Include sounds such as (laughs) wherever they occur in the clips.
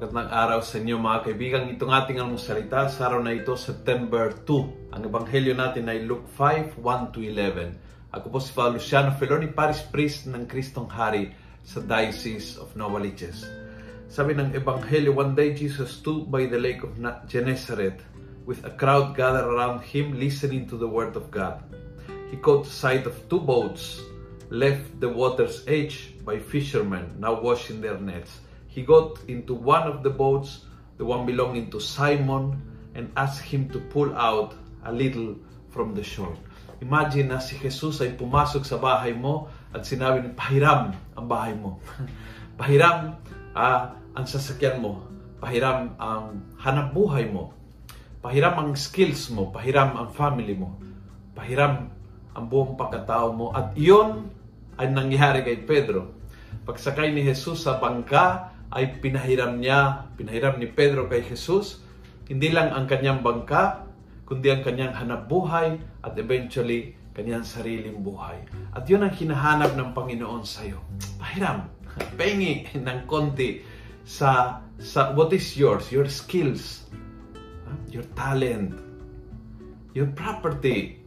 Magandang araw sa inyo mga kaibigan. Itong ating almusalita sa araw na ito, September 2. Ang ebanghelyo natin ay Luke 5, 1 to 11. Ako po si Father Luciano Feloni, Paris Priest ng Kristong Hari sa Diocese of Novaliches. Sabi ng ebanghelyo, one day Jesus stood by the lake of Gennesaret with a crowd gathered around him listening to the word of God. He caught sight of two boats left the water's edge by fishermen now washing their nets. He got into one of the boats, the one belonging to Simon, and asked him to pull out a little from the shore. Imagine na si Jesus ay pumasok sa bahay mo at sinabi ni pahiram ang bahay mo. (laughs) pahiram uh, ang sasakyan mo. Pahiram ang hanap buhay mo. Pahiram ang skills mo. Pahiram ang family mo. Pahiram ang buong pagkatao mo. At iyon ay nangyari kay Pedro. Pagsakay ni Jesus sa bangka, ay pinahiram niya, pinahiram ni Pedro kay Jesus, hindi lang ang kanyang bangka, kundi ang kanyang hanap buhay at eventually kanyang sariling buhay. At yun ang hinahanap ng Panginoon sa iyo. Pahiram, pengi (laughs) ng konti sa, sa what is yours, your skills, your talent, your property,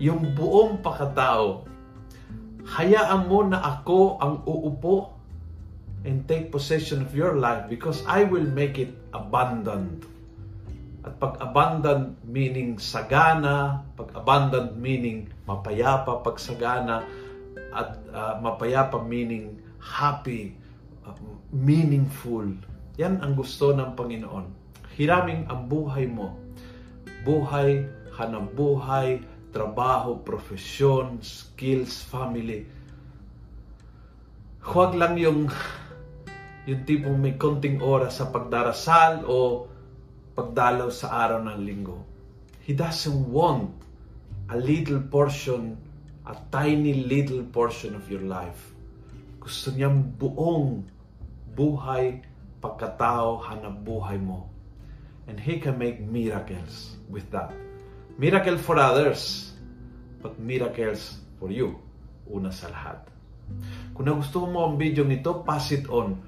yung buong pakatao. Hayaan mo na ako ang uupo and take possession of your life because I will make it abundant. At pag abundant meaning sagana, pag abundant meaning mapayapa, pag sagana, at uh, mapayapa meaning happy, uh, meaningful. Yan ang gusto ng Panginoon. Hiraming ang buhay mo. Buhay, hanap buhay, trabaho, profesyon, skills, family. Huwag lang yung yung tipong may konting oras sa pagdarasal o pagdalaw sa araw ng linggo. He doesn't want a little portion, a tiny little portion of your life. Gusto niyang buong buhay, pagkatao, hanap buhay mo. And He can make miracles with that. Miracle for others, but miracles for you. Una sa lahat. Kung nagustuhan mo ang video nito, pass it on